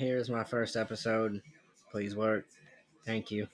here's my first episode. Please work. Thank you.